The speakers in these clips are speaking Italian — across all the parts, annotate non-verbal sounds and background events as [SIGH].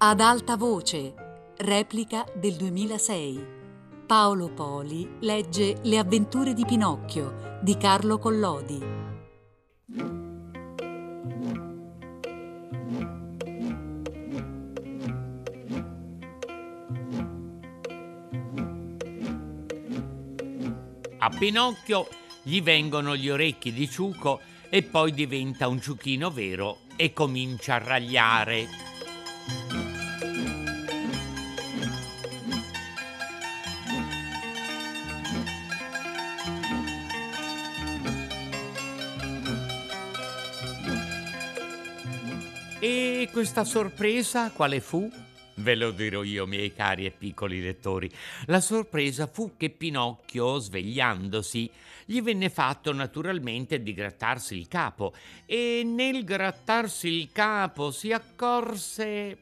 Ad alta voce, replica del 2006. Paolo Poli legge Le avventure di Pinocchio di Carlo Collodi. A Pinocchio gli vengono gli orecchi di ciuco e poi diventa un ciuchino vero e comincia a ragliare. Questa sorpresa quale fu? Ve lo dirò io, miei cari e piccoli lettori. La sorpresa fu che Pinocchio, svegliandosi, gli venne fatto naturalmente di grattarsi il capo e nel grattarsi il capo si accorse...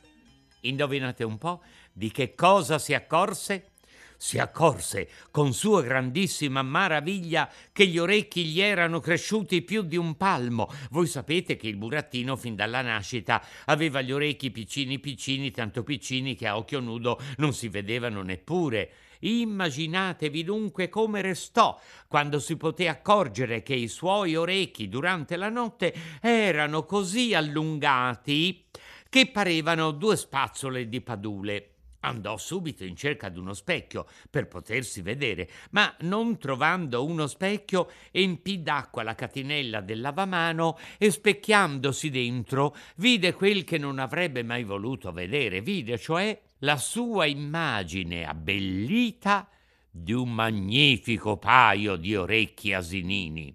Indovinate un po' di che cosa si accorse? Si accorse con sua grandissima maraviglia che gli orecchi gli erano cresciuti più di un palmo. Voi sapete che il burattino fin dalla nascita aveva gli orecchi piccini piccini, tanto piccini che a occhio nudo non si vedevano neppure. Immaginatevi dunque come restò quando si poté accorgere che i suoi orecchi durante la notte erano così allungati che parevano due spazzole di padule. Andò subito in cerca di uno specchio per potersi vedere, ma non trovando uno specchio empì d'acqua la catinella del lavamano e specchiandosi dentro vide quel che non avrebbe mai voluto vedere, vide cioè la sua immagine abbellita di un magnifico paio di orecchi asinini.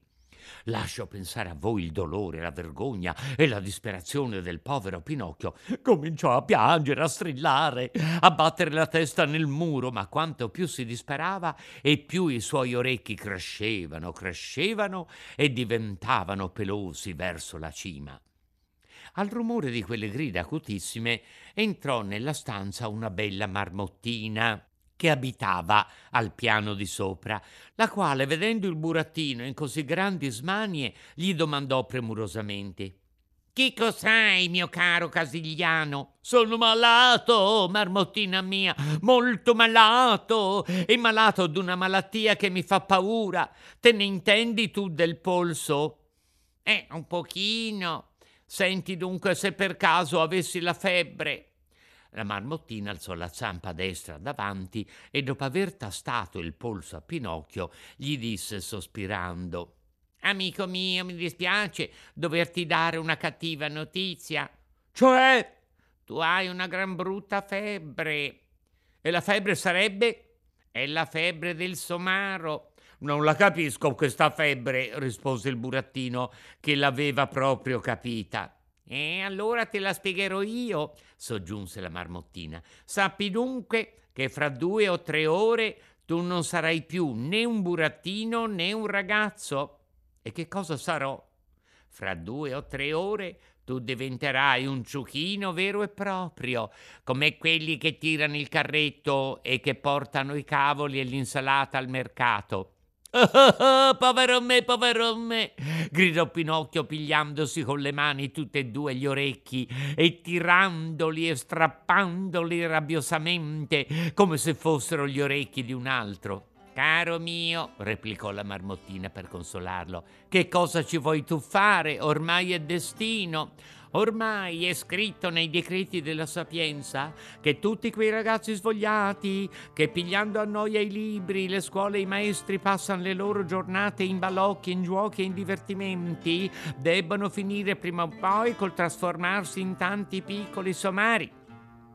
Lascio pensare a voi il dolore, la vergogna e la disperazione del povero Pinocchio. Cominciò a piangere, a strillare, a battere la testa nel muro, ma quanto più si disperava e più i suoi orecchi crescevano, crescevano e diventavano pelosi verso la cima. Al rumore di quelle grida acutissime entrò nella stanza una bella marmottina che abitava al piano di sopra, la quale, vedendo il burattino in così grandi smanie, gli domandò premurosamente che cos'hai, mio caro Casigliano? Sono malato, marmottina mia, molto malato, e malato d'una malattia che mi fa paura. Te ne intendi tu del polso? Eh, un pochino. Senti dunque se per caso avessi la febbre. La marmottina alzò la zampa destra davanti e dopo aver tastato il polso a Pinocchio gli disse sospirando Amico mio, mi dispiace doverti dare una cattiva notizia. Cioè? Tu hai una gran brutta febbre. E la febbre sarebbe? È la febbre del somaro. Non la capisco questa febbre, rispose il burattino, che l'aveva proprio capita. E allora te la spiegherò io, soggiunse la marmottina. Sappi dunque che fra due o tre ore tu non sarai più né un burattino né un ragazzo. E che cosa sarò? Fra due o tre ore tu diventerai un ciuchino vero e proprio, come quelli che tirano il carretto e che portano i cavoli e l'insalata al mercato. Oh, oh, oh, povero me, povero me! gridò Pinocchio pigliandosi con le mani tutte e due gli orecchi e tirandoli e strappandoli rabbiosamente come se fossero gli orecchi di un altro. Caro mio, replicò la marmottina per consolarlo, che cosa ci vuoi tu fare? Ormai è destino. Ormai è scritto nei decreti della sapienza che tutti quei ragazzi svogliati che pigliando a noia i libri, le scuole e i maestri passano le loro giornate in balocchi, in giochi e in divertimenti, debbano finire prima o poi col trasformarsi in tanti piccoli somari.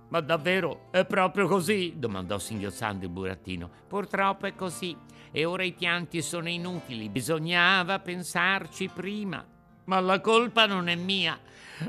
Ma davvero è proprio così? domandò singhiozzando il burattino. Purtroppo è così. E ora i pianti sono inutili. Bisognava pensarci prima. Ma la colpa non è mia.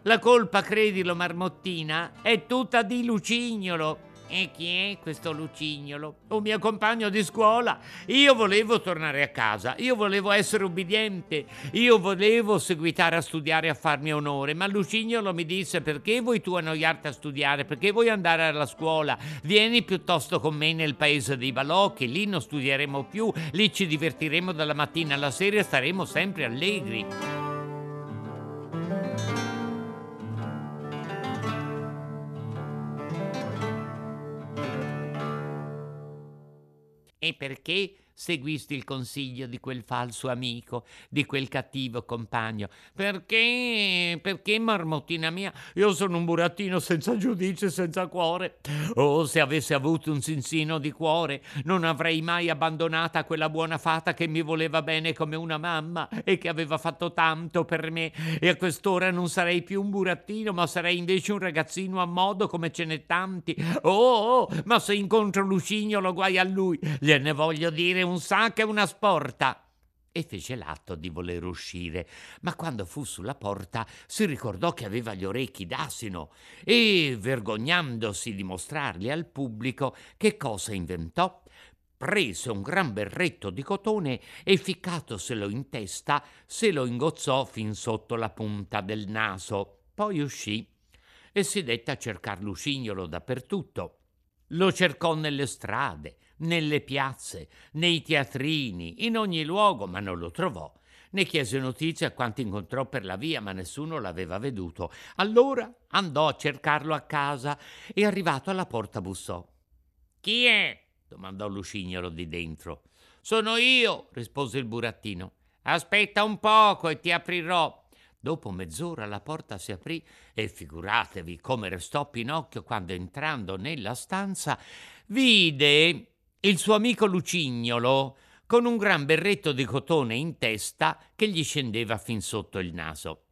La colpa, credilo, Marmottina, è tutta di Lucignolo. E chi è questo Lucignolo? Un mio compagno di scuola. Io volevo tornare a casa, io volevo essere ubbidiente, io volevo seguitare a studiare e a farmi onore, ma Lucignolo mi disse perché vuoi tu annoiarti a studiare, perché vuoi andare alla scuola? Vieni piuttosto con me nel paese dei balocchi, lì non studieremo più, lì ci divertiremo dalla mattina alla sera e staremo sempre allegri. e perché seguisti il consiglio di quel falso amico, di quel cattivo compagno? Perché, perché, marmottina mia, io sono un burattino senza giudizio e senza cuore. Oh, se avessi avuto un sinsino di cuore, non avrei mai abbandonata quella buona fata che mi voleva bene come una mamma e che aveva fatto tanto per me. E a quest'ora non sarei più un burattino, ma sarei invece un ragazzino a modo come ce n'è tanti. Oh, oh ma se incontro Lucignolo, guai a lui. Gliene voglio dire un sacco e una sporta e fece l'atto di voler uscire, ma quando fu sulla porta si ricordò che aveva gli orecchi d'asino e, vergognandosi di mostrarli al pubblico, che cosa inventò? Prese un gran berretto di cotone e ficcatoselo in testa se lo ingozzò fin sotto la punta del naso. Poi uscì e si dette a cercar Lucignolo dappertutto. Lo cercò nelle strade, nelle piazze, nei teatrini, in ogni luogo, ma non lo trovò. Ne chiese notizie a quanti incontrò per la via, ma nessuno l'aveva veduto. Allora andò a cercarlo a casa e arrivato alla porta bussò. Chi è? domandò Lucignolo di dentro. Sono io, rispose il burattino. Aspetta un poco e ti aprirò. Dopo mezz'ora la porta si aprì e figuratevi come restò Pinocchio quando entrando nella stanza vide il suo amico Lucignolo con un gran berretto di cotone in testa che gli scendeva fin sotto il naso.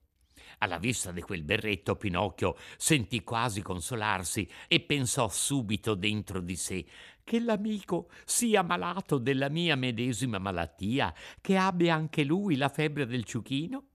Alla vista di quel berretto Pinocchio sentì quasi consolarsi e pensò subito dentro di sé che l'amico sia malato della mia medesima malattia, che abbia anche lui la febbre del ciuchino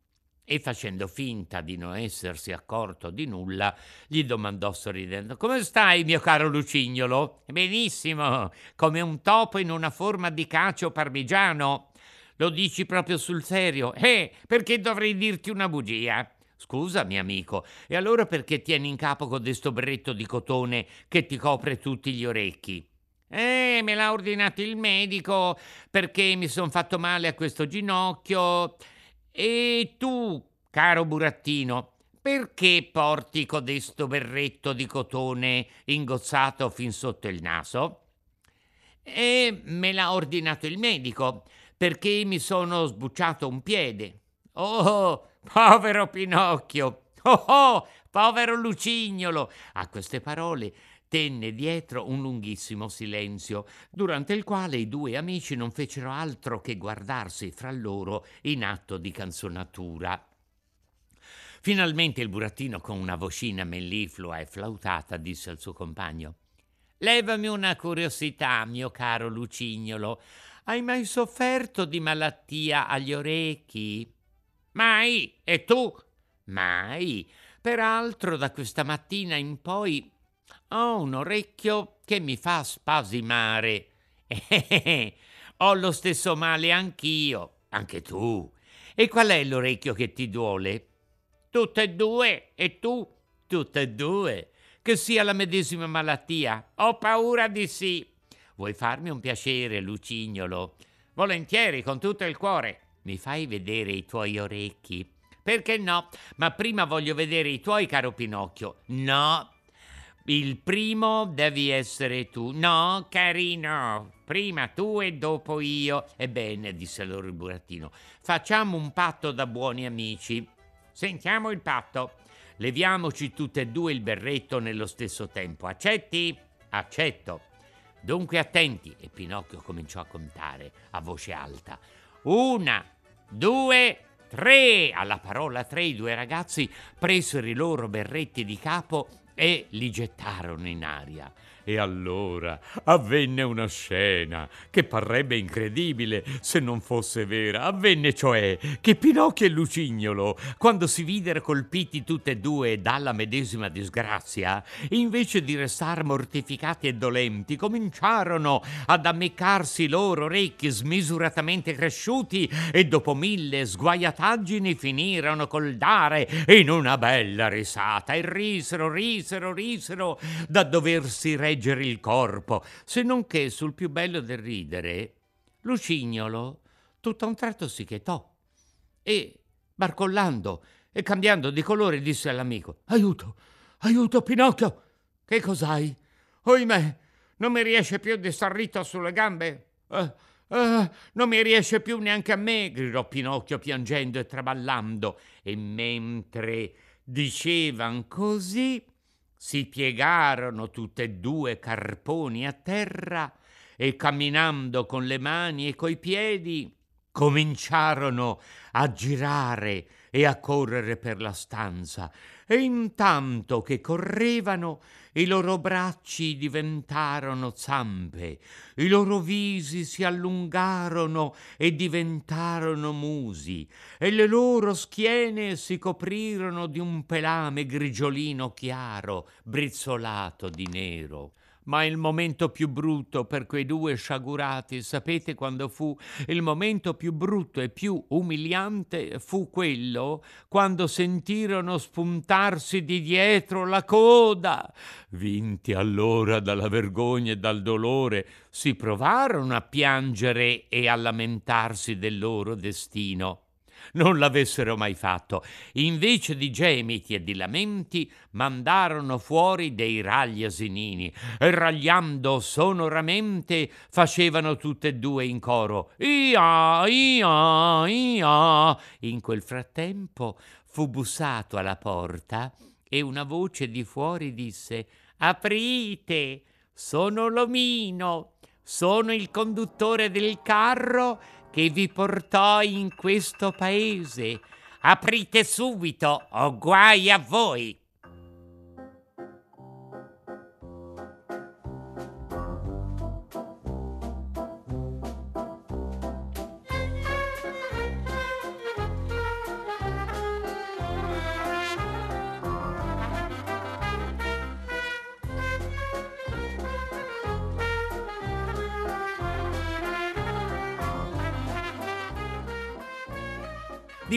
e facendo finta di non essersi accorto di nulla, gli domandò sorridendo: Come stai, mio caro Lucignolo? Benissimo, come un topo in una forma di cacio parmigiano. Lo dici proprio sul serio? Eh, perché dovrei dirti una bugia? Scusami, amico, e allora perché tieni in capo codesto berretto di cotone che ti copre tutti gli orecchi? Eh, me l'ha ordinato il medico perché mi son fatto male a questo ginocchio e tu, caro burattino, perché porti codesto berretto di cotone ingozzato fin sotto il naso? E me l'ha ordinato il medico, perché mi sono sbucciato un piede. Oh, povero Pinocchio! Oh, oh, povero Lucignolo! A queste parole tenne dietro un lunghissimo silenzio, durante il quale i due amici non fecero altro che guardarsi fra loro in atto di canzonatura. Finalmente il burattino, con una vocina melliflua e flautata, disse al suo compagno: Levami una curiosità, mio caro Lucignolo. Hai mai sofferto di malattia agli orecchi? Mai. E tu? Mai. Peraltro, da questa mattina in poi ho un orecchio che mi fa spasimare. [LAUGHS] ho lo stesso male anch'io, anche tu. E qual è l'orecchio che ti duole? Tutte e due. E tu? Tutte e due. Che sia la medesima malattia. Ho paura di sì. Vuoi farmi un piacere, Lucignolo? Volentieri, con tutto il cuore. Mi fai vedere i tuoi orecchi? Perché no? Ma prima voglio vedere i tuoi, caro Pinocchio. No, il primo devi essere tu. No, carino, prima tu e dopo io. Ebbene, disse allora il burattino, facciamo un patto da buoni amici. Sentiamo il patto. Leviamoci tutte e due il berretto nello stesso tempo. Accetti? Accetto. Dunque attenti. E Pinocchio cominciò a contare a voce alta. Una, due, tre. Alla parola tre i due ragazzi presero i loro berretti di capo e li gettarono in aria. E allora avvenne una scena che parrebbe incredibile se non fosse vera. Avvenne cioè che Pinocchio e Lucignolo, quando si videro colpiti tutti e due dalla medesima disgrazia, invece di restar mortificati e dolenti, cominciarono ad ammeccarsi i loro orecchi smisuratamente cresciuti e dopo mille sguaiataggini finirono col dare in una bella risata e risero, risero, risero da doversi reggere reggere il corpo, se non che sul più bello del ridere, Lucignolo tutto a un tratto si chetò e, barcollando e cambiando di colore, disse all'amico: Aiuto, aiuto, Pinocchio! Che cos'hai? Oimè, non mi riesce più di star ritto sulle gambe? Eh, eh, non mi riesce più neanche a me, gridò Pinocchio piangendo e traballando. E mentre dicevan così, si piegarono tutte e due carponi a terra e camminando con le mani e coi piedi cominciarono a girare e a correre per la stanza e intanto che correvano i loro bracci diventarono zampe, i loro visi si allungarono e diventarono musi, e le loro schiene si coprirono di un pelame grigiolino chiaro, brizzolato di nero. Ma il momento più brutto per quei due sciagurati, sapete quando fu? Il momento più brutto e più umiliante fu quello quando sentirono spuntarsi di dietro la coda. Vinti allora dalla vergogna e dal dolore, si provarono a piangere e a lamentarsi del loro destino non l'avessero mai fatto. Invece di gemiti e di lamenti, mandarono fuori dei ragli asinini e ragliando sonoramente facevano tutte e due in coro Ia, ia, ia. In quel frattempo fu bussato alla porta e una voce di fuori disse Aprite, sono l'omino, sono il conduttore del carro che vi portò in questo paese. Aprite subito o guai a voi.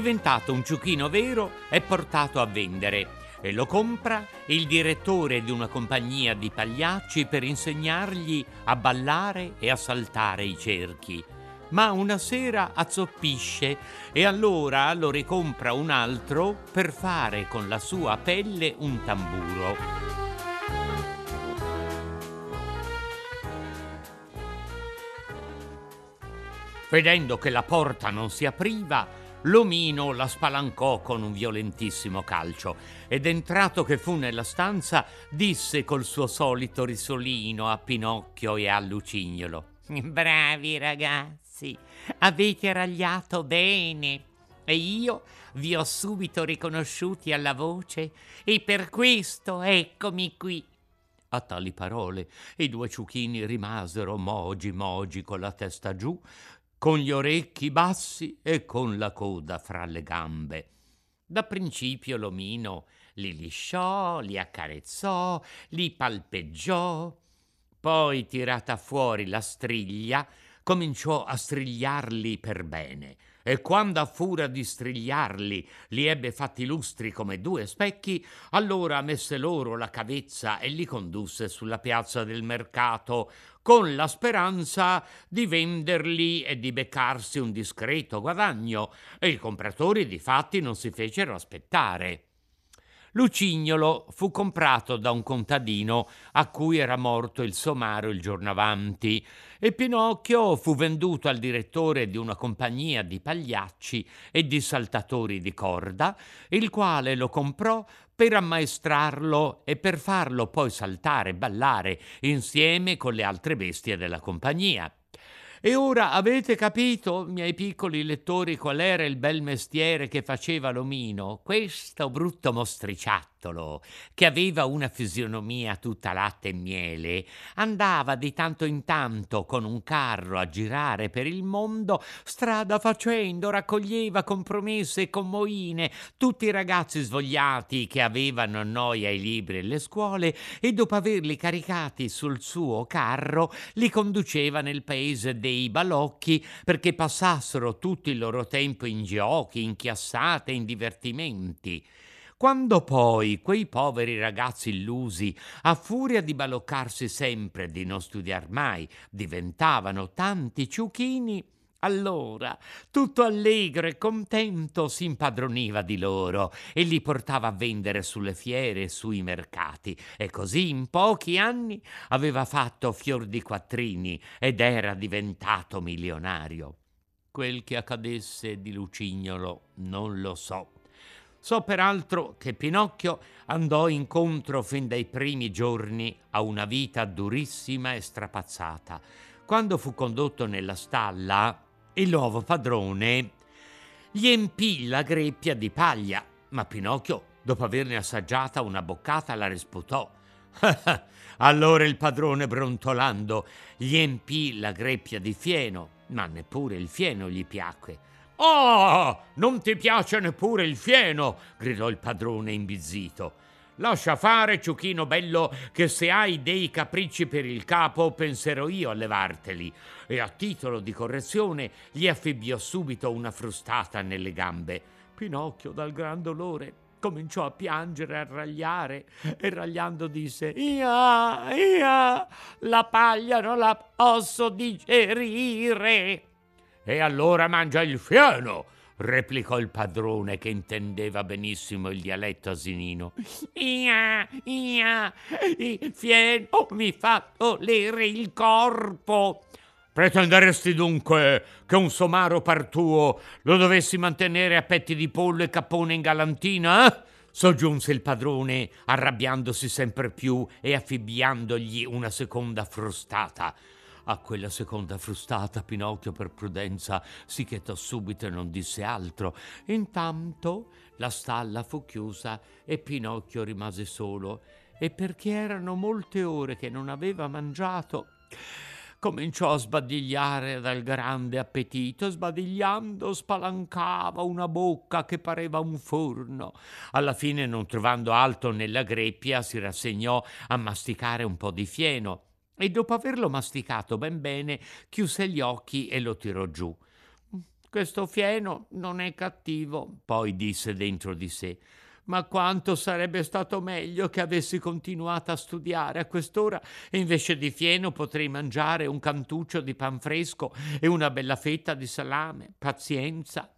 Diventato un ciuchino vero è portato a vendere e lo compra il direttore di una compagnia di pagliacci per insegnargli a ballare e a saltare i cerchi. Ma una sera azzoppisce e allora lo ricompra un altro per fare con la sua pelle un tamburo. Vedendo che la porta non si apriva, L'omino la spalancò con un violentissimo calcio ed entrato che fu nella stanza disse col suo solito risolino a Pinocchio e a Lucignolo. Bravi ragazzi, avete ragliato bene. E io vi ho subito riconosciuti alla voce e per questo eccomi qui. A tali parole i due ciuchini rimasero mogi mogi con la testa giù, con gli orecchi bassi e con la coda fra le gambe. Da principio l'omino li lisciò, li accarezzò, li palpeggiò, poi tirata fuori la striglia, cominciò a strigliarli per bene e quando a furia di strigliarli li ebbe fatti lustri come due specchi, allora messe loro la cavezza e li condusse sulla piazza del mercato, con la speranza di venderli e di beccarsi un discreto guadagno, e i compratori di fatti non si fecero aspettare. Lucignolo fu comprato da un contadino a cui era morto il somaro il giorno avanti e Pinocchio fu venduto al direttore di una compagnia di pagliacci e di saltatori di corda, il quale lo comprò per ammaestrarlo e per farlo poi saltare e ballare insieme con le altre bestie della compagnia. E ora avete capito, miei piccoli lettori, qual era il bel mestiere che faceva l'omino? Questo brutto mostriciattolo che aveva una fisionomia tutta latte e miele, andava di tanto in tanto con un carro a girare per il mondo, strada facendo, raccoglieva con promesse e con moine tutti i ragazzi svogliati che avevano noia ai libri e le scuole e dopo averli caricati sul suo carro li conduceva nel paese dei balocchi perché passassero tutto il loro tempo in giochi, in chiassate, in divertimenti. Quando poi quei poveri ragazzi illusi, a furia di baloccarsi sempre e di non studiar mai, diventavano tanti ciuchini, Allora, tutto allegro e contento, si impadroniva di loro e li portava a vendere sulle fiere e sui mercati. E così in pochi anni aveva fatto fior di quattrini ed era diventato milionario. Quel che accadesse di Lucignolo non lo so. So peraltro che Pinocchio andò incontro fin dai primi giorni a una vita durissima e strapazzata. Quando fu condotto nella stalla, il nuovo padrone gli empì la greppia di paglia, ma Pinocchio, dopo averne assaggiata una boccata, la risputò. [LAUGHS] allora il padrone, brontolando, gli empì la greppia di fieno, ma neppure il fieno gli piacque. Oh, non ti piace neppure il fieno? gridò il padrone imbizzito. Lascia fare, ciuchino bello, che se hai dei capricci per il capo penserò io a levarteli. E a titolo di correzione gli affibbiò subito una frustata nelle gambe. Pinocchio, dal gran dolore, cominciò a piangere, a ragliare e ragliando disse Ia, ia, la paglia non la posso digerire. E allora mangia il fieno, replicò il padrone che intendeva benissimo il dialetto asinino. Ia, ia, il fieno mi fa dolere il corpo. Pretenderesti dunque che un somaro par tuo lo dovessi mantenere a petti di pollo e cappone in galantina? Soggiunse il padrone, arrabbiandosi sempre più e affibbiandogli una seconda frustata. A quella seconda frustata Pinocchio per prudenza si chetò subito e non disse altro. Intanto la stalla fu chiusa e Pinocchio rimase solo e perché erano molte ore che non aveva mangiato cominciò a sbadigliare dal grande appetito, sbadigliando spalancava una bocca che pareva un forno. Alla fine, non trovando altro nella greppia, si rassegnò a masticare un po' di fieno e dopo averlo masticato ben bene chiuse gli occhi e lo tirò giù. Questo fieno non è cattivo, poi disse dentro di sé. Ma quanto sarebbe stato meglio che avessi continuato a studiare a quest'ora e invece di fieno potrei mangiare un cantuccio di pan fresco e una bella fetta di salame. Pazienza.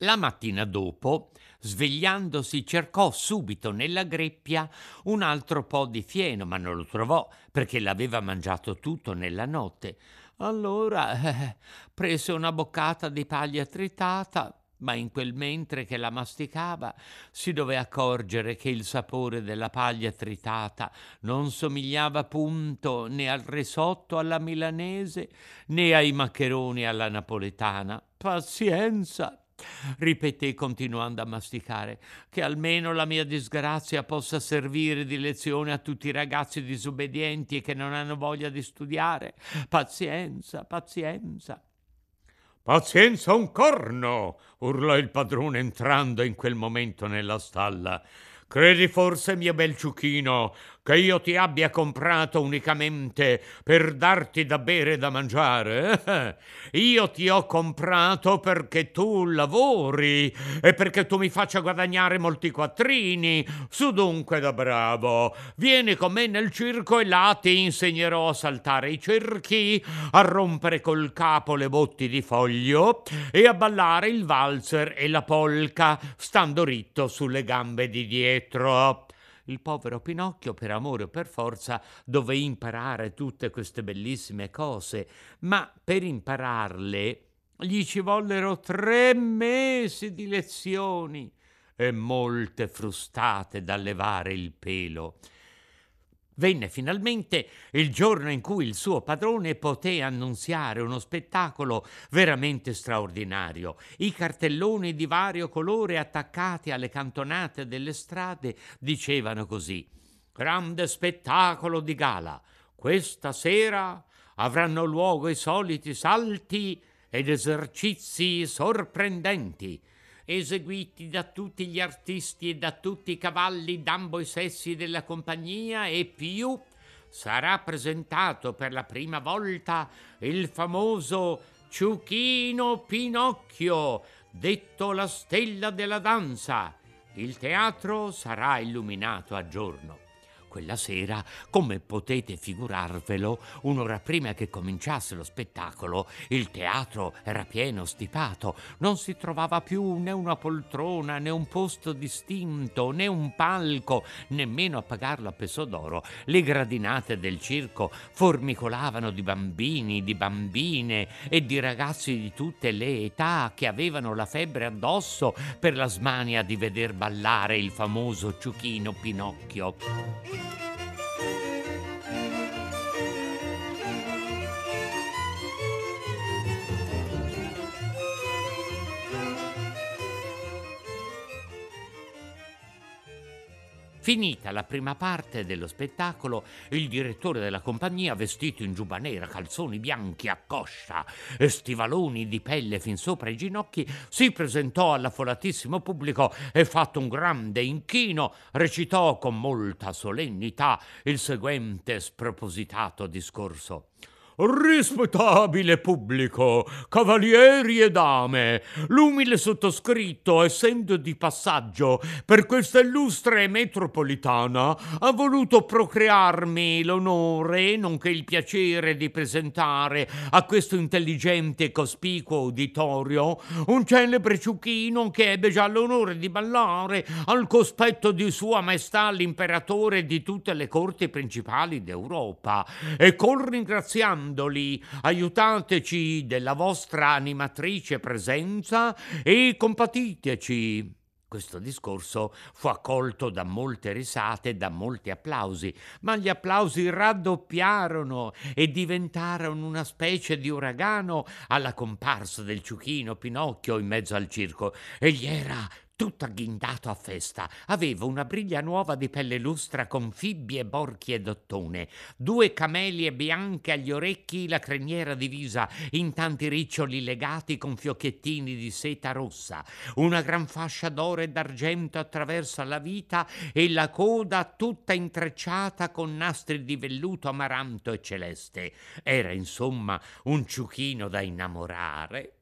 La mattina dopo, svegliandosi, cercò subito nella greppia un altro po' di fieno, ma non lo trovò perché l'aveva mangiato tutto nella notte. Allora eh, prese una boccata di paglia tritata, ma in quel mentre che la masticava si dové accorgere che il sapore della paglia tritata non somigliava punto né al risotto alla milanese né ai maccheroni alla napoletana. Pazienza, ripeté continuando a masticare, che almeno la mia disgrazia possa servire di lezione a tutti i ragazzi disobbedienti e che non hanno voglia di studiare. Pazienza, pazienza. Pazienza un corno! urlò il padrone entrando in quel momento nella stalla. Credi forse, mio bel ciuchino, che io ti abbia comprato unicamente per darti da bere e da mangiare? Eh? Io ti ho comprato perché tu lavori e perché tu mi faccia guadagnare molti quattrini. Su dunque da bravo, vieni con me nel circo e là ti insegnerò a saltare i cerchi, a rompere col capo le botti di foglio e a ballare il valzer e la polca, stando ritto sulle gambe di dietro il povero Pinocchio, per amore o per forza, dové imparare tutte queste bellissime cose, ma per impararle gli ci vollero tre mesi di lezioni e molte frustate da levare il pelo. Venne finalmente il giorno in cui il suo padrone poté annunziare uno spettacolo veramente straordinario. I cartelloni di vario colore attaccati alle cantonate delle strade dicevano così: Grande spettacolo di gala. Questa sera avranno luogo i soliti salti ed esercizi sorprendenti eseguiti da tutti gli artisti e da tutti i cavalli d'ambo i sessi della compagnia e più sarà presentato per la prima volta il famoso Ciuchino Pinocchio, detto la stella della danza. Il teatro sarà illuminato a giorno. Quella sera, come potete figurarvelo, un'ora prima che cominciasse lo spettacolo, il teatro era pieno stipato, non si trovava più né una poltrona, né un posto distinto, né un palco, nemmeno a pagarlo a peso d'oro. Le gradinate del circo formicolavano di bambini, di bambine e di ragazzi di tutte le età che avevano la febbre addosso per la smania di veder ballare il famoso ciuchino Pinocchio. Finita la prima parte dello spettacolo, il direttore della compagnia, vestito in giubba nera, calzoni bianchi a coscia e stivaloni di pelle fin sopra i ginocchi, si presentò all'affollatissimo pubblico e fatto un grande inchino, recitò con molta solennità il seguente spropositato discorso. Rispettabile pubblico, cavalieri e dame, l'umile sottoscritto, essendo di passaggio per questa illustre metropolitana, ha voluto procrearmi l'onore, nonché il piacere di presentare a questo intelligente e cospicuo uditorio un celebre ciuchino che ebbe già l'onore di ballare al cospetto di Sua Maestà l'imperatore di tutte le corti principali d'Europa. E col ringraziamento chiamandoli, aiutateci della vostra animatrice presenza e compatiteci. Questo discorso fu accolto da molte risate e da molti applausi, ma gli applausi raddoppiarono e diventarono una specie di uragano alla comparsa del ciuchino Pinocchio in mezzo al circo. Egli era tutto agghindato a festa. Aveva una briglia nuova di pelle lustra con fibbie, borchi e dottone, due camelie bianche agli orecchi, la criniera divisa in tanti riccioli legati con fiocchettini di seta rossa, una gran fascia d'oro e d'argento attraverso la vita e la coda tutta intrecciata con nastri di velluto amaranto e celeste. Era insomma un ciuchino da innamorare.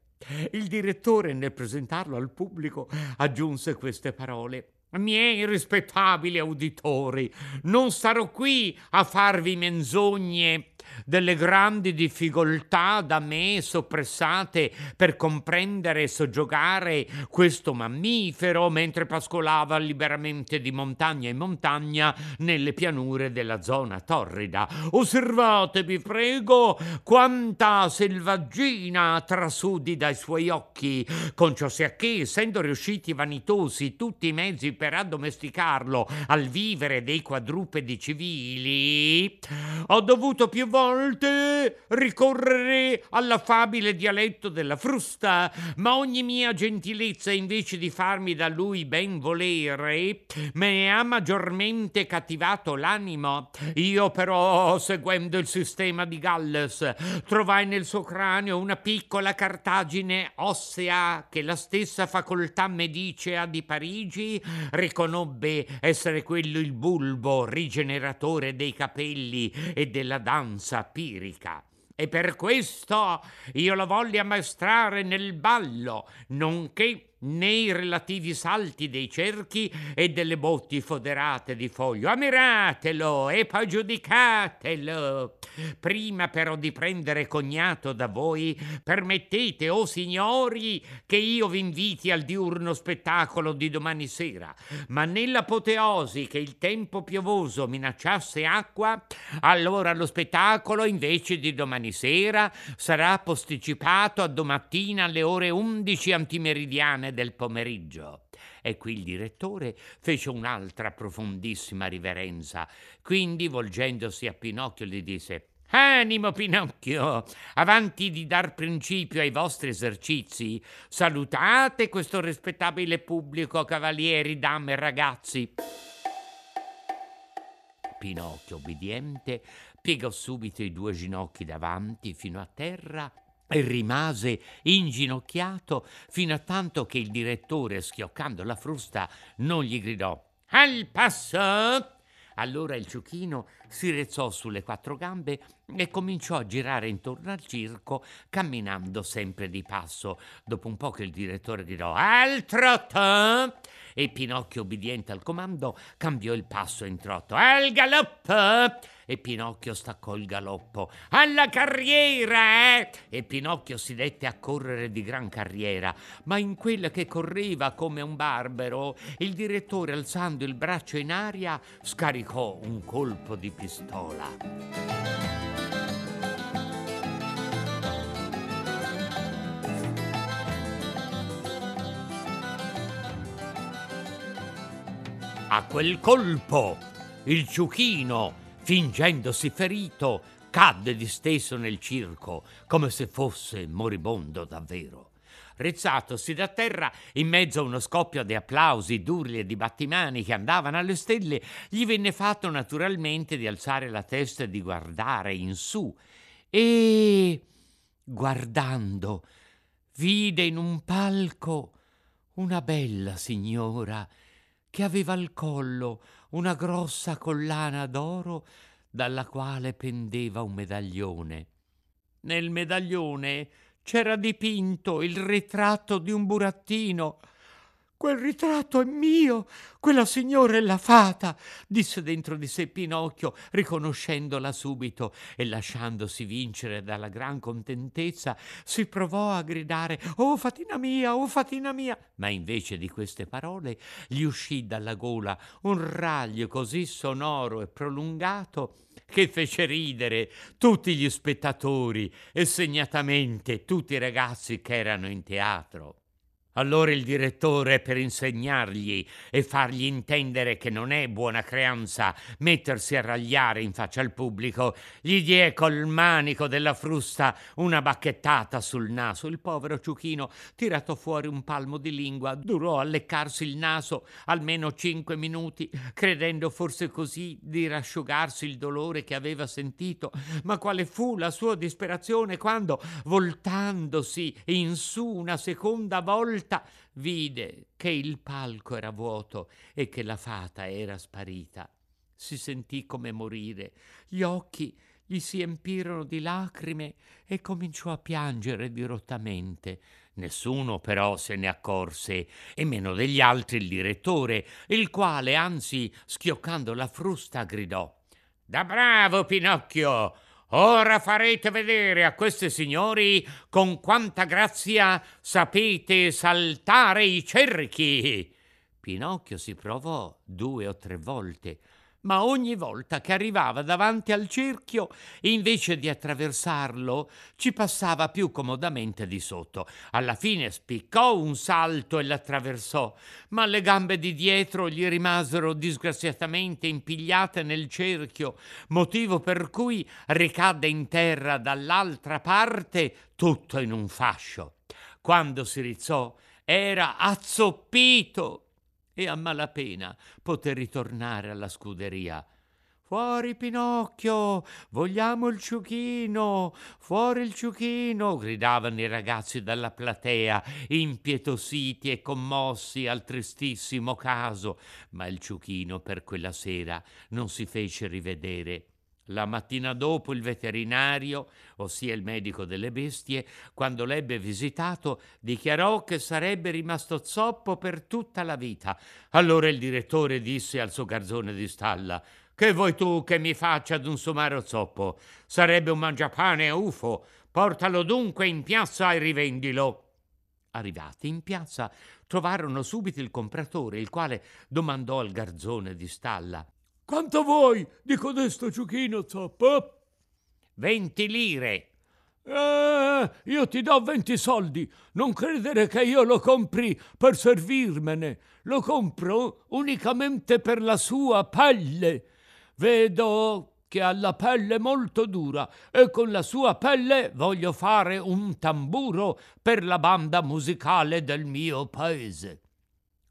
Il direttore, nel presentarlo al pubblico, aggiunse queste parole. Miei rispettabili uditori, non starò qui a farvi menzogne delle grandi difficoltà da me soppressate per comprendere e soggiogare questo mammifero mentre pascolava liberamente di montagna in montagna nelle pianure della zona torrida. Osservate, vi prego, quanta selvaggina trasudi dai suoi occhi, con ciò sia che, essendo riusciti vanitosi tutti i mezzi per addomesticarlo al vivere dei quadrupedi civili, ho dovuto più volte ricorrere all'affabile dialetto della frusta, ma ogni mia gentilezza, invece di farmi da lui ben volere, me ha maggiormente cattivato l'animo. Io però, seguendo il sistema di Galles, trovai nel suo cranio una piccola cartagine ossea che la stessa facoltà medicea di Parigi riconobbe essere quello il bulbo rigeneratore dei capelli e della danza sapirica. E per questo io lo voglio ammaestrare nel ballo, nonché nei relativi salti dei cerchi e delle botti foderate di foglio. Ammiratelo e poi giudicatelo. Prima però di prendere cognato da voi, permettete, o oh signori, che io vi inviti al diurno spettacolo di domani sera. Ma nell'apoteosi che il tempo piovoso minacciasse acqua, allora lo spettacolo, invece di domani sera, sarà posticipato a domattina alle ore 11 antimeridiane del pomeriggio. E qui il direttore fece un'altra profondissima riverenza. Quindi, volgendosi a Pinocchio, gli disse: Animo Pinocchio, avanti di dar principio ai vostri esercizi, salutate questo rispettabile pubblico, cavalieri, dame e ragazzi. Pinocchio, obbediente, piegò subito i due ginocchi davanti fino a terra e rimase inginocchiato fino a tanto che il direttore, schioccando la frusta, non gli gridò Al passo! Allora il ciuchino si rezzò sulle quattro gambe e cominciò a girare intorno al circo, camminando sempre di passo. Dopo un po' che il direttore gridò al trotto e Pinocchio, ubbidiente al comando, cambiò il passo in trotto. Al galoppo! E Pinocchio staccò il galoppo. Alla carriera, eh! E Pinocchio si dette a correre di gran carriera, ma in quella che correva come un barbero, il direttore, alzando il braccio in aria, scaricò un colpo di pistola. A quel colpo il ciuchino, fingendosi ferito, cadde disteso nel circo come se fosse moribondo davvero. Rizzatosi da terra, in mezzo a uno scoppio di applausi, d'urli e di battimani che andavano alle stelle, gli venne fatto naturalmente di alzare la testa e di guardare in su. E, guardando, vide in un palco una bella signora che aveva al collo una grossa collana d'oro dalla quale pendeva un medaglione. Nel medaglione c'era dipinto il ritratto di un burattino Quel ritratto è mio, quella signora è la fata, disse dentro di sé Pinocchio, riconoscendola subito e lasciandosi vincere dalla gran contentezza, si provò a gridare Oh fatina mia, oh fatina mia. Ma invece di queste parole gli uscì dalla gola un raglio così sonoro e prolungato che fece ridere tutti gli spettatori e segnatamente tutti i ragazzi che erano in teatro. Allora il direttore, per insegnargli e fargli intendere che non è buona creanza mettersi a ragliare in faccia al pubblico, gli diè col manico della frusta una bacchettata sul naso. Il povero ciuchino, tirato fuori un palmo di lingua, durò a leccarsi il naso almeno cinque minuti, credendo forse così di rasciugarsi il dolore che aveva sentito. Ma quale fu la sua disperazione quando, voltandosi in su una seconda volta, volta vide che il palco era vuoto e che la fata era sparita. Si sentì come morire. Gli occhi gli si empirono di lacrime e cominciò a piangere dirottamente. Nessuno però se ne accorse, e meno degli altri il direttore, il quale, anzi schioccando la frusta, gridò Da bravo Pinocchio! Ora farete vedere a questi signori con quanta grazia sapete saltare i cerchi. Pinocchio si provò due o tre volte, ma ogni volta che arrivava davanti al cerchio, invece di attraversarlo, ci passava più comodamente di sotto. Alla fine spiccò un salto e l'attraversò, ma le gambe di dietro gli rimasero disgraziatamente impigliate nel cerchio, motivo per cui ricadde in terra dall'altra parte tutto in un fascio. Quando si rizzò, era azzoppito e a malapena poté ritornare alla scuderia. Fuori Pinocchio, vogliamo il ciuchino, fuori il ciuchino, gridavano i ragazzi dalla platea, impietositi e commossi al tristissimo caso, ma il ciuchino per quella sera non si fece rivedere. La mattina dopo il veterinario, ossia il medico delle bestie, quando l'ebbe visitato, dichiarò che sarebbe rimasto zoppo per tutta la vita. Allora il direttore disse al suo garzone di stalla Che vuoi tu che mi faccia d'un somaro zoppo? Sarebbe un mangiapane a ufo. Portalo dunque in piazza e rivendilo. Arrivati in piazza, trovarono subito il compratore, il quale domandò al garzone di stalla quanto vuoi di codesto ciuchino, zoppo? Venti lire. Eh, io ti do venti soldi. Non credere che io lo compri per servirmene. Lo compro unicamente per la sua pelle. Vedo che ha la pelle molto dura e con la sua pelle voglio fare un tamburo per la banda musicale del mio paese.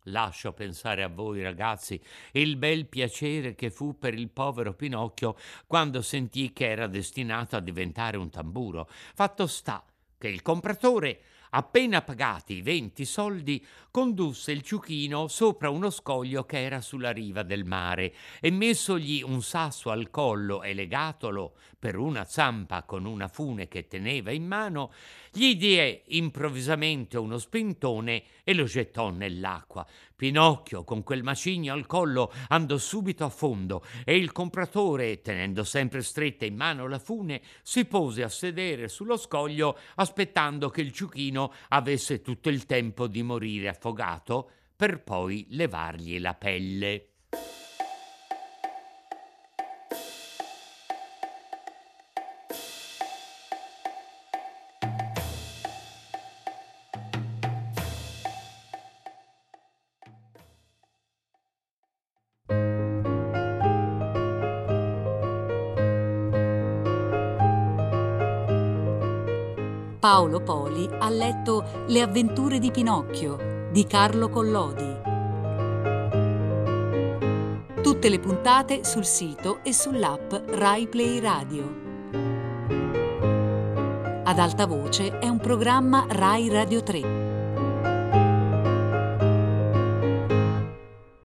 Lascio pensare a voi, ragazzi, il bel piacere che fu per il povero Pinocchio quando sentì che era destinato a diventare un tamburo. Fatto sta che il compratore, Appena pagati i venti soldi, condusse il ciuchino sopra uno scoglio che era sulla riva del mare e messogli un sasso al collo e legatolo per una zampa con una fune che teneva in mano, gli diè improvvisamente uno spintone e lo gettò nell'acqua. Pinocchio, con quel macigno al collo, andò subito a fondo e il compratore, tenendo sempre stretta in mano la fune, si pose a sedere sullo scoglio aspettando che il ciuchino avesse tutto il tempo di morire affogato per poi levargli la pelle. Poli ha letto Le avventure di Pinocchio di Carlo Collodi. Tutte le puntate sul sito e sull'app Rai Play Radio. Ad alta voce è un programma Rai Radio 3.